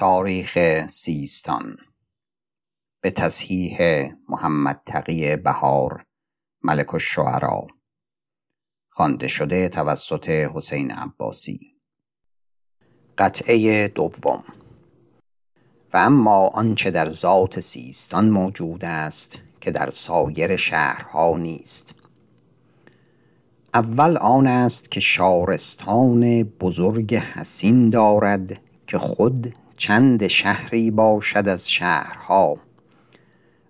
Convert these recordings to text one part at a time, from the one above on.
تاریخ سیستان. به تصحیح محمد تقی بهار ملک الشعرا. خوانده شده توسط حسین عباسی. قطعه دوم. و اما آنچه در ذات سیستان موجود است که در سایر شهرها نیست. اول آن است که شارستان بزرگ حصین دارد که خود چند شهری باشد از شهرها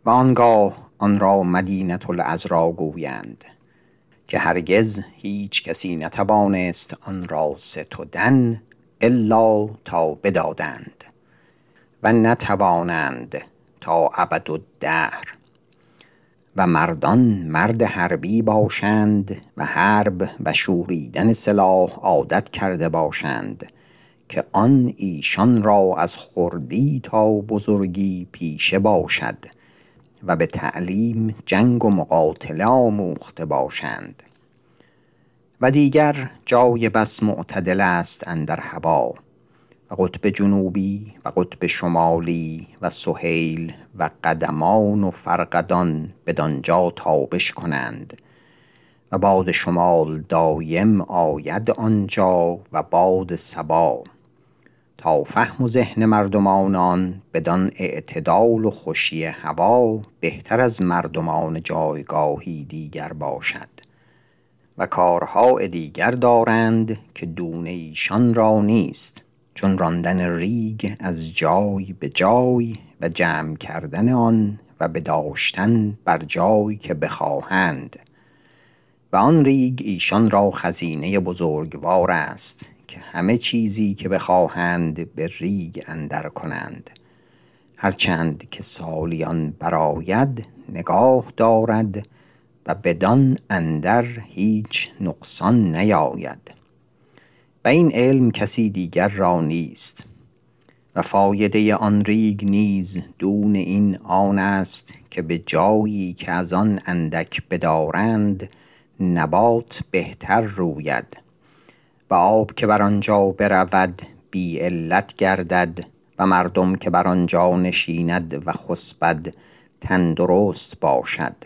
و آنگاه آن را مدینة العذرا گویند که هرگز هیچ کسی نتوانست آن را ستدن الا تا بدادند و نتوانند تا ابدالدهر و مردان مرد حربی باشند و حرب و شوریدن سلاح عادت کرده باشند که آن ایشان را از خردی تا بزرگی پیشه باشد و به تعلیم جنگ و مقاتله آموخته باشند. و دیگر جای بس معتدل است اندر هوا و قطب جنوبی و قطب شمالی و سهیل و قدمان و فرقدان بدانجا تابش کنند و باد شمال دایم آید آنجا و باد صبا. تا فهم و ذهن مردمان آن بدان اعتدال و خوشی هوا بهتر از مردمان جایگاهی دیگر باشد. و کارها دیگر دارند که دون ایشان را نیست چون راندن ریگ از جای به جای و جمع کردن آن و بداشتن بر جای که بخواهند. و آن ریگ ایشان را خزینه بزرگوار است که همه چیزی که بخواهند به ریگ اندر کنند. هرچند که سالیان برآید نگاه دارد و بدان اندر هیچ نقصان نیاید. و این علم کسی دیگر را نیست. و فایده آن ریگ نیز دون این آن است که به جایی که از آن اندک بدارند نبات بهتر روید. و آب که بر آنجا برود بی علت گردد و مردم که بر آنجا نشیند و خسبد تندرست باشد.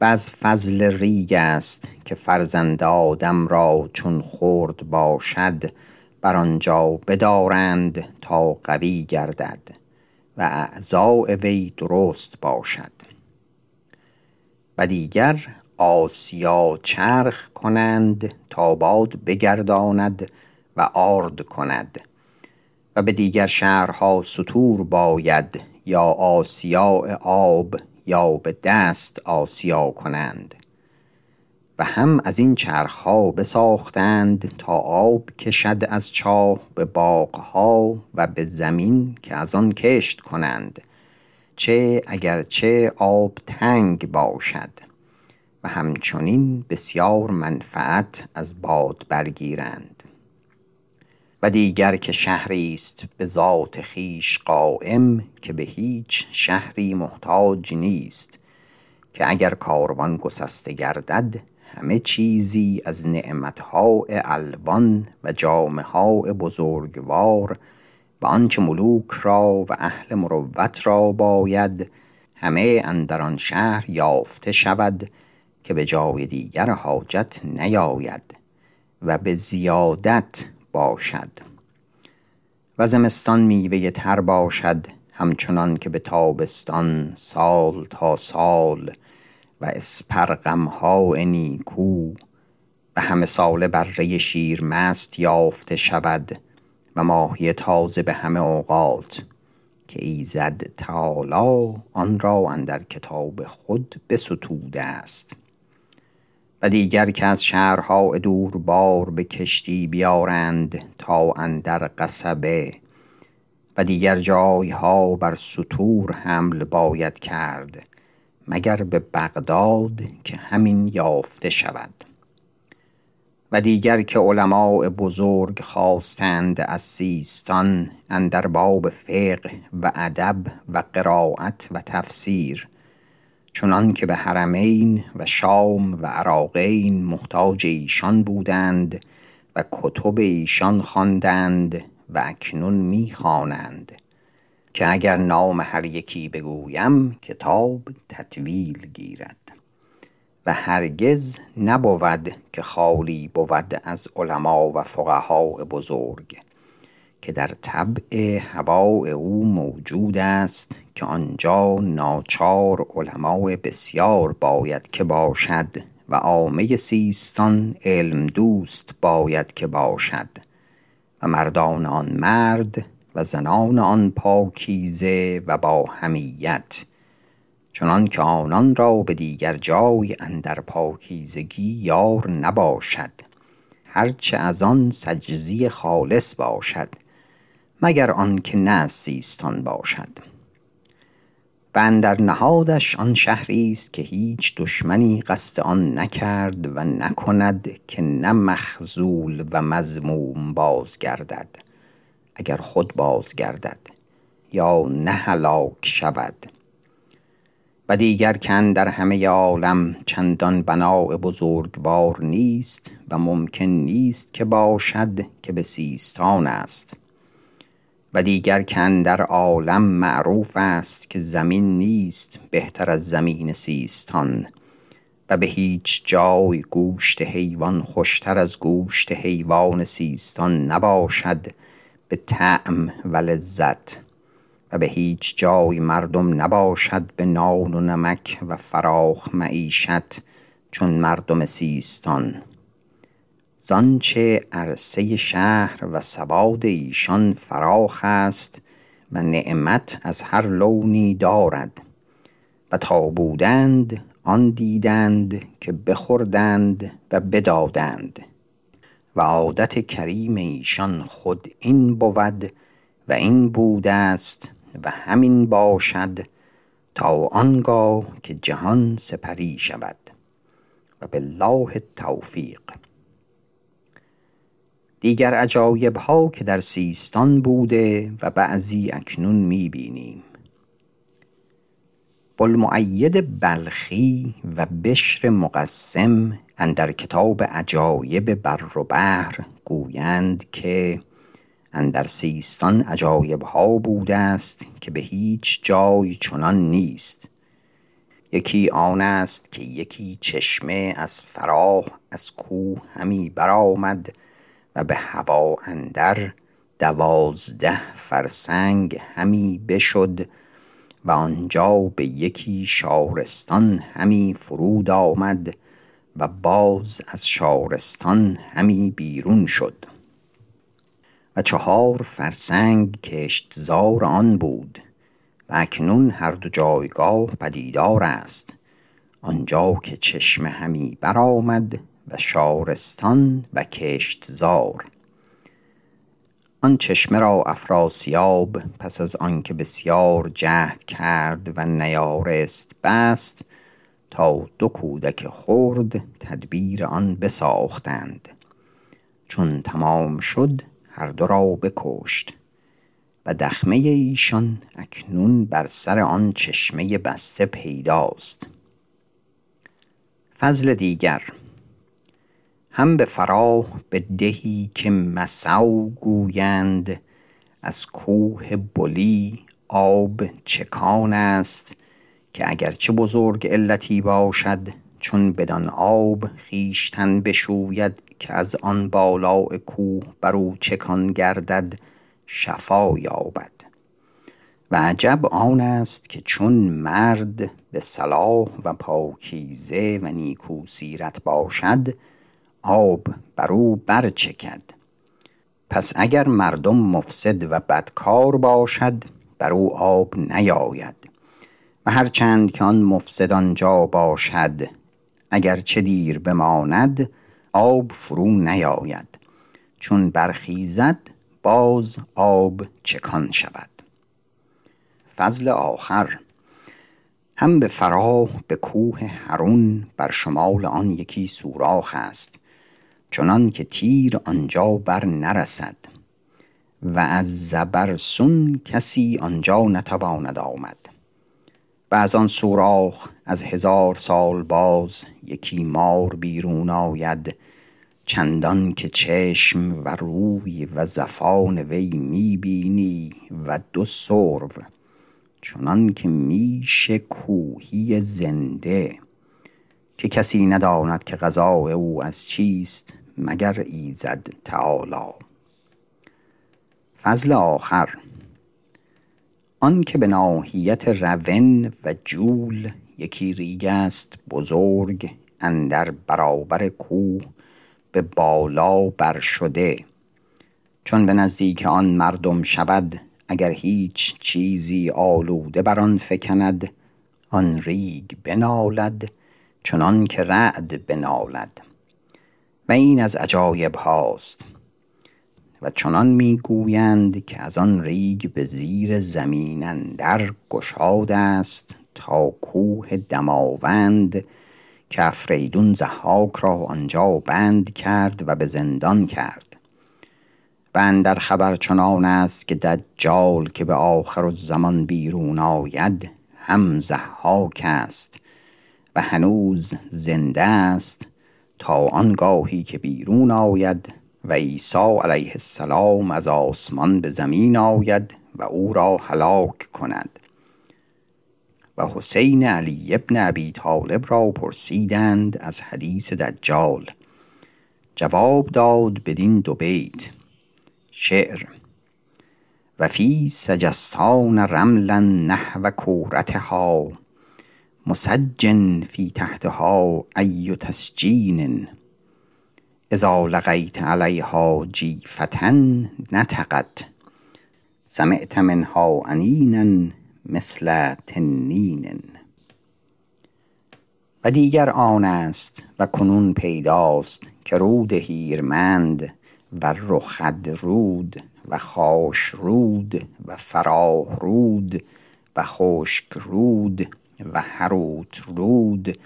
و از فضل ریگ است که فرزند آدم را چون خرد باشد بر آنجا بدارند تا قوی گردد و اعضاء وی درست باشد. و دیگر آسیا چرخ کنند تا باد بگرداند و آرد کند. و به دیگر شهرها ستور باید یا آسیاء آب یا به دست آسیا کنند. و هم از این چرخها بساختند تا آب کشد از چاه به باغها و به زمین که از آن کشت کنند. چه اگر چه آب تنگ باشد. و همچنین بسیار منفعت از باد برگیرند. و دیگر که شهری است به ذات خویش قایم که به هیچ شهری محتاج نیست که اگر کاروان گسسته گردد همه چیزی از نعمتها الوان و جامه ها بزرگوار و آنچه ملوک را و اهل مروت را باید همه اندر آن شهر یافته شود که به جای دیگر حاجت نیاید و به زیادت باشد. و زمستان میوه تر باشد همچنان که به تابستان سال تا سال و اسپرغمها نیکو و همه ساله بره شیرمست یافته شود و ماهی تازه به همه اوقات که ایزد تعالی آن را اندر کتاب خود بستوده است. و دیگر که از شهرها دور بار به کشتی بیارند تا اندر قصبه و دیگر جایها بر ستور حمل باید کرد مگر به بغداد که همین یافته شود. و دیگر که علماء بزرگ خواستند از سیستان اندر باب فقه و ادب و قرایت و تفسیر چنان که به حرمین و شام و عراقین محتاج ایشان بودند و کتب ایشان خواندند و اکنون می خوانند که اگر نام هر یکی بگویم کتاب تطویل گیرد. و هرگز نبود که خالی بود از علما و فقها بزرگ. که در طبع هوا او موجود است که آنجا ناچار علما بسیار باید که باشد و عامه سیستان علم دوست باید که باشد و مردان آن مرد و زنان آن پاکیزه و با حمیت چنان که آنان را به دیگر جای اندر پاکیزگی یار نباشد هرچه از آن سجزی خالص باشد. مگر آنکه نه سیستان باشد. و اندر نهادش آن شهری است که هیچ دشمنی قصد آن نکرد و نکند که نه مخذول و مذموم بازگردد اگر خود بازگردد یا نه هلاک شود. و دیگر که اندر همه عالم چندان بناء بزرگوار نیست و ممکن نیست که باشد که به سیستان است. و دیگر که اندر عالم معروف است که زمین نیست بهتر از زمین سیستان و به هیچ جای گوشت حیوان خوشتر از گوشت حیوان سیستان نباشد به طعم و لذت و به هیچ جای مردم نباشد به نان و نمک و فراخ معیشت چون مردم سیستان زانچه عرصه شهر و سواد ایشان فراخ است و نعمت از هر لونی دارد. و تا بودند آن دیدند که بخوردند و بدادند. و عادت کریم ایشان خود این بود و این بوده است و همین باشد تا آنگاه که جهان سپری شود. و بالله التوفیق. دیگر عجایب ها که در سیستان بوده و بعضی اکنون می بینیم بوالمؤید بلخی و بشر مقسم اندر کتاب عجایب بر و بحر گویند که اندر سیستان عجایب ها بوده است که به هیچ جای چنان نیست. یکی آن است که یکی چشمه از فراه از کوه همی برآمد و به هوا اندر دوازده فرسنگ همی بشد و آنجا به یکی شارستان همی فرود آمد و باز از شارستان همی بیرون شد. و چهار فرسنگ کشتزار آن بود و اکنون هر دو جایگاه پدیدار است. آنجا که چشمه همی برآمد و شارستان و کشتزار. آن چشمه را افراسیاب پس از آنکه بسیار جهد کرد و نیارست بست تا دو کودک خرد تدبیر آن بساختند. چون تمام شد هر دو را بکشت و دخمه ایشان اکنون بر سر آن چشمه بسته پیداست. فضل دیگر هم به فراه به دهی که مسو گویند از کوه بلی آب چکان است که اگرچه بزرگ علتی باشد چون بدان آب خویشتن بشوید که از آن بالاء کوه بر او چکان گردد شفا یابد. و عجب آن است که چون مرد به صلاح و پاکیزه و نیکو سیرت باشد آب بر او بر چکد پس اگر مردم مفسد و بدکار باشد بر او آب نیاید. و هرچند که آن مفسد آنجا باشد اگر چه دیر بماند آب فرو نیاید. چون برخیزد باز آب چکان شود. فضل آخر. هم به فراه به کوه هرون بر شمال آن یکی سوراخ است. چنان که تیر آنجا بر نرسد و از زبرسون کسی آنجا نتواند آمد. و از آن سوراخ از هزار سال باز یکی مار بیرون آید چندان که چشم و روی و زفان وی می بینی و دو سرو چنان که میش کوهی زنده که کسی نداند که غذای او از چیست. مگر ایزد تعالی. فضل آخر. آن که به ناحیت رون و جول یکی ریگ است بزرگ اندر برابر کوه به بالا بر شده. چون به نزدیک آن مردم شود اگر هیچ چیزی آلوده بر آن فکند آن ریگ بنالد چنان که رعد بنالد. و این از عجایب هاست. و چنان می‌گویند که از آن ریگ به زیر زمین اندر گشاد است تا کوه دماوند که افریدون ضحاک را آنجا بند کرد و به زندان کرد. و اندر خبر چنان است که دجال که به آخر الزمان بیرون آید هم ضحاک است و هنوز زنده است تا آنگاهی که بیرون آید و عیسی علیه السلام از آسمان به زمین آید و او را هلاک کند. و حسین علی ابن ابی طالب را پرسیدند از حدیث دجال. جواب داد بدین دو بیت. شعر و فی سجستان رملا نحو کورتها مسجن فی تحتها ای تسجین. اذا لقیت علیها جیفة نطقت. سمعت منها انینا مثل تنین. و دیگر آن است و کنون پیداست که رود هیرمند و رخد رود و خاش رود و فراه رود و خشک رود و هروت رود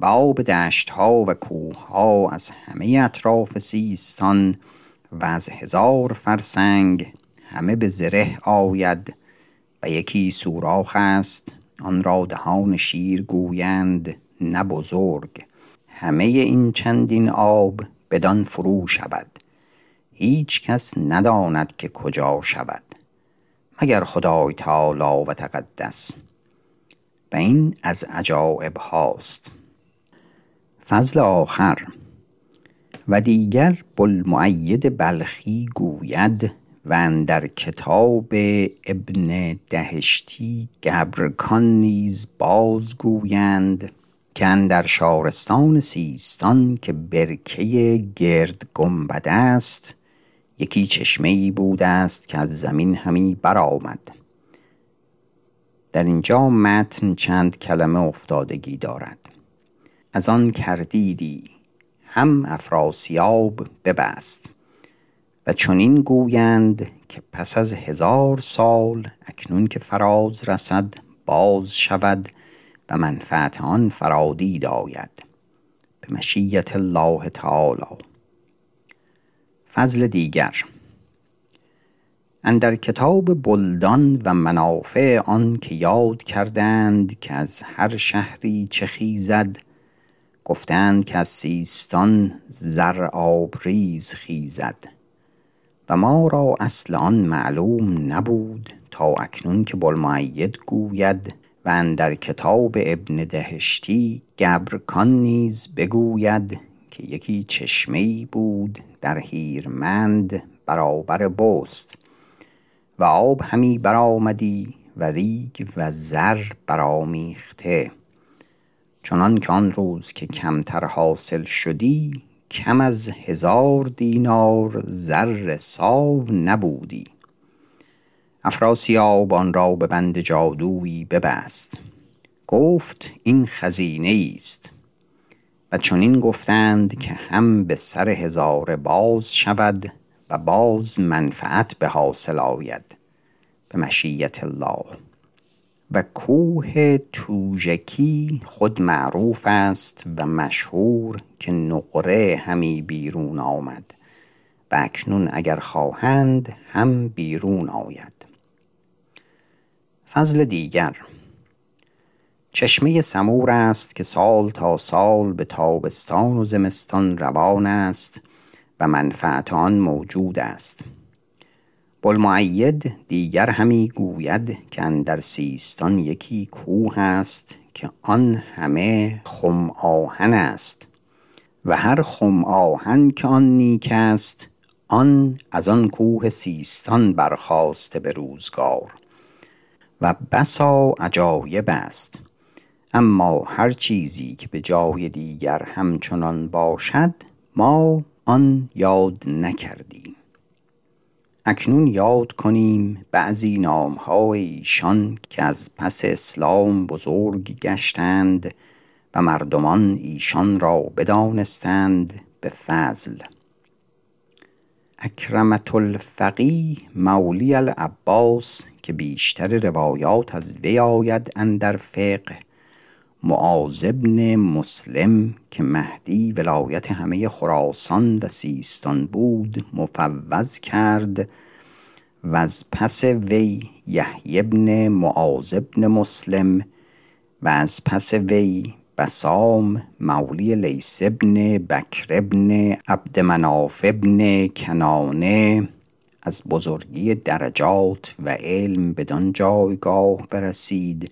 و آب دشت ها و کوه ها از همه اطراف سیستان و از هزار فرسنگ همه به زره آید و یکی سوراخ است آن را دهان شیر گویند نه بزرگ. همه این چندین آب بدان فرو شود. هیچ کس نداند که کجا شود. مگر خدای تعالی و تقدس. این از عجایب هاست. فضل آخر. و دیگر بلمعید بلخی گوید و در کتاب ابن دهشتی گبرکان نیز باز گویند که در شارستان سیستان که برکه گرد گنبد است یکی چشمه ای بوده است که از زمین همی برآمد. در اینجا متن چند کلمه افتادگی دارد. از آن کردیدی هم افراسیاب ببست. و چنین گویند که پس از هزار سال اکنون که فراز رسد باز شود و منفعت آن فرادید آید. به مشیت الله تعالی. فضل دیگر. اندر کتاب بلدان و منافع آن که یاد کردند که از هر شهری چه خیزد گفتند که از سیستان زر آبریز خیزد. و ما را اصل آن معلوم نبود تا اکنون که بلمعید گوید و اندر کتاب ابن دهشتی گبرکان نیز بگوید که یکی چشمه بود در هیرمند برابر بست. و آب همی برآمدی و ریگ و زر برآمیخته. چنان که آن روز که کمتر حاصل شدی کم از هزار دینار زر ساو نبودی. افراسیاب آن را به بند جادویی ببست. گفت این خزینه است. و چنین گفتند که هم به سر هزاره باز شود باز منفعت به حاصل آید به مشیت الله. و کوه توژکی خود معروف است و مشهور که نقره همی بیرون آمد. و اکنون اگر خواهند هم بیرون آید. فضل دیگر. چشمه سمور است که سال تا سال به تابستان و زمستان روان است. و منفعت آن موجود است. بلمعید دیگر همی گوید که اندر سیستان یکی کوه است که آن همه خم آهن است و هر خم آهن که آن نیک است آن از آن کوه سیستان برخاسته به روزگار و بسا عجایب است. اما هر چیزی که به جای دیگر همچنان باشد ما آن یاد نکردیم. اکنون یاد کنیم بعضی نامهای ایشان که از پس اسلام بزرگ گشتند و مردمان ایشان را بدانستند به فضل. اکرمة الفقیه مولی العباس که بیشتر روایات از وی آید اندر فقه معاذ بن مسلم که مهدی ولایت همه خراسان و سیستان بود مفوض کرد. و از پس وی یحیی بن معاذ بن مسلم و از پس وی بسام مولی لیث بن بکر بن عبد مناف بن کنانه از بزرگی درجات و علم بدان جایگاه برسید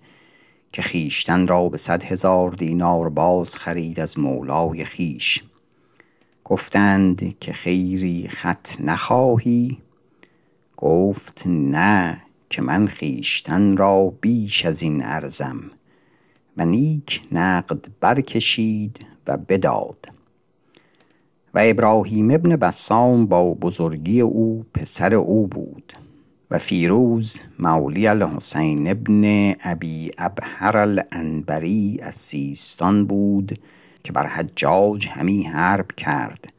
که خیشتن را به صد هزار دینار باز خرید از مولای خیش گفتند که خیری خط نخواهی؟ گفت نه که من خیشتن را بیش از این ارزم و نیک نقد برکشید و بداد. و ابراهیم ابن بسام با بزرگی او پسر او بود. و فیروز مولی الحسین ابن ابی ابهر الانبری از سیستان بود که بر حجاج همی حرب کرد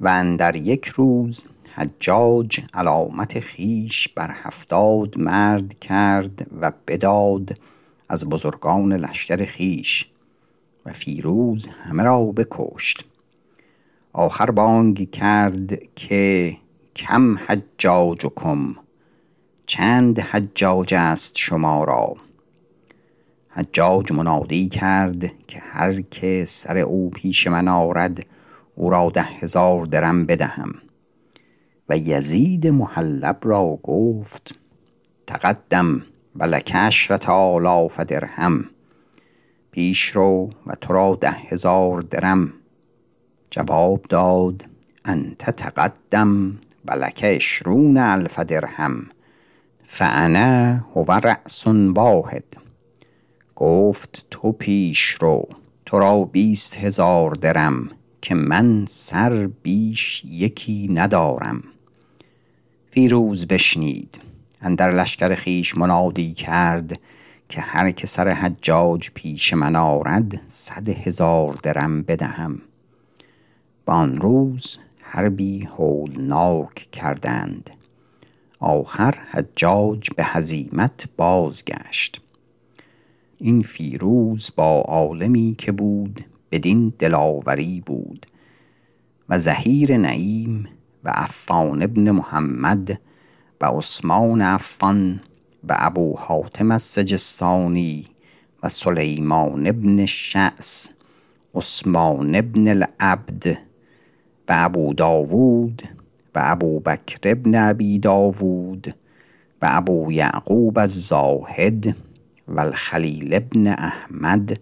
و اندر یک روز حجاج علامت خیش بر هفتاد مرد کرد و بداد از بزرگان لشکر خیش و فیروز همه را بکشت. آخر بانگ کرد که کم حجاجکم چند حجاج است شما را؟ حجاج منادی کرد که هر که سر او پیش من آرد او را ده هزار درم بدهم. و یزید محلب را گفت تقدم و لک آلاف درهم. پیش رو و تو را ده هزار درم. جواب داد انت تقدم و لک عشرون الف درهم. فانا هو رأس واحد. گفت تو پیش رو تو را بیست هزار درم که من سر بیش یکی ندارم. فیروز بشنید. اندر لشکر خویش منادی کرد که هر که سر حجاج پیش من آرد صد هزار درم بدهم. و آن روز حربی هولناک کردند. آخر حجاج به هزیمت بازگشت. این فیروز با عالمی که بود بدین دلاوری بود و زهیر نعیم و عفان ابن محمد و عثمان عفان و ابو حاتم السجستانی و سلیمان ابن شعث عثمان ابن العبد و ابو داود و ابو بکر ابن ابی داود و ابو یعقوب الزاهد و الخلیل ابن احمد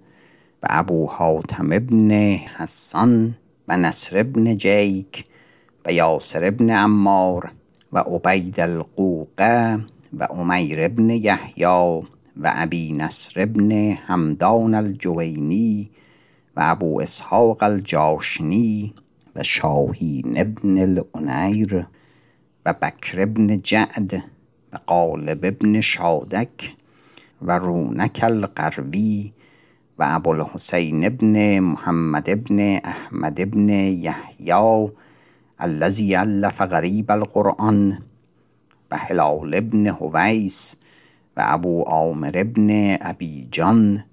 و ابو حاتم ابن حسان و نصر ابن جیک و یاسر ابن عمار و عبید القوقه و عمیر ابن یحیی و ابی نصر ابن همدان الجوینی و ابو اسحاق الجاشنی و شاهین ابن العنیر و بکر ابن جعد و قالب ابن شادک و رونک القروی و ابوالحسین ابن محمد ابن احمد ابن یحیی الذی الف غریب القرآن و هلال ابن هویس و ابو عامر ابن ابی جان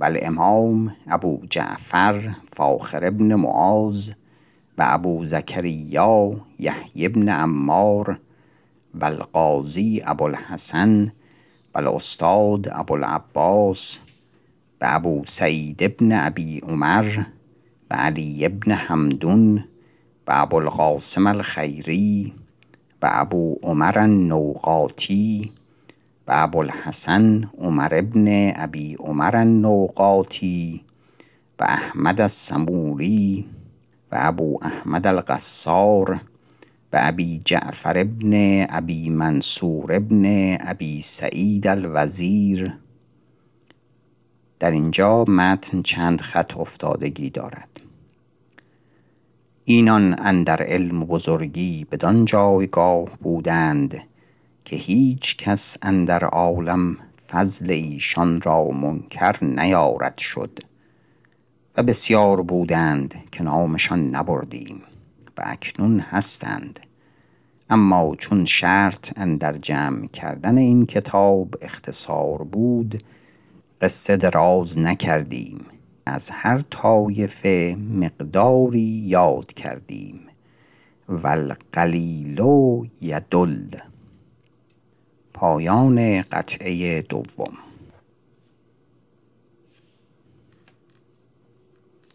و الامام ابو جعفر فاخر ابن معاذ و ابو زکریا یحیی ابن عمار و القاضی ابوالحسن و الاستاد ابوالعباس و و ابو سعید ابن ابی عمر و علی ابن حمدون و ابوالقاسم الخیری و ابو عمر النوقاتی و ابوالحسن عمر ابن ابی عمر النوقاتی و احمد السموری و ابو احمد القصار و ابی جعفر ابن ابی منصور ابن ابی سعید الوزیر. در اینجا متن چند خط افتادگی دارد. اینان اندر علم بزرگی بدان جایگاه بودند که هیچ کس اندر عالم فضل ایشان را منکر نیارد شد. و بسیار بودند که نامشان نبردیم و اکنون هستند. اما چون شرط اندر جمع کردن این کتاب اختصار بود قصه دراز نکردیم. از هر طایفه مقداری یاد کردیم. والقلیل یدل. پایان قطعه دوم.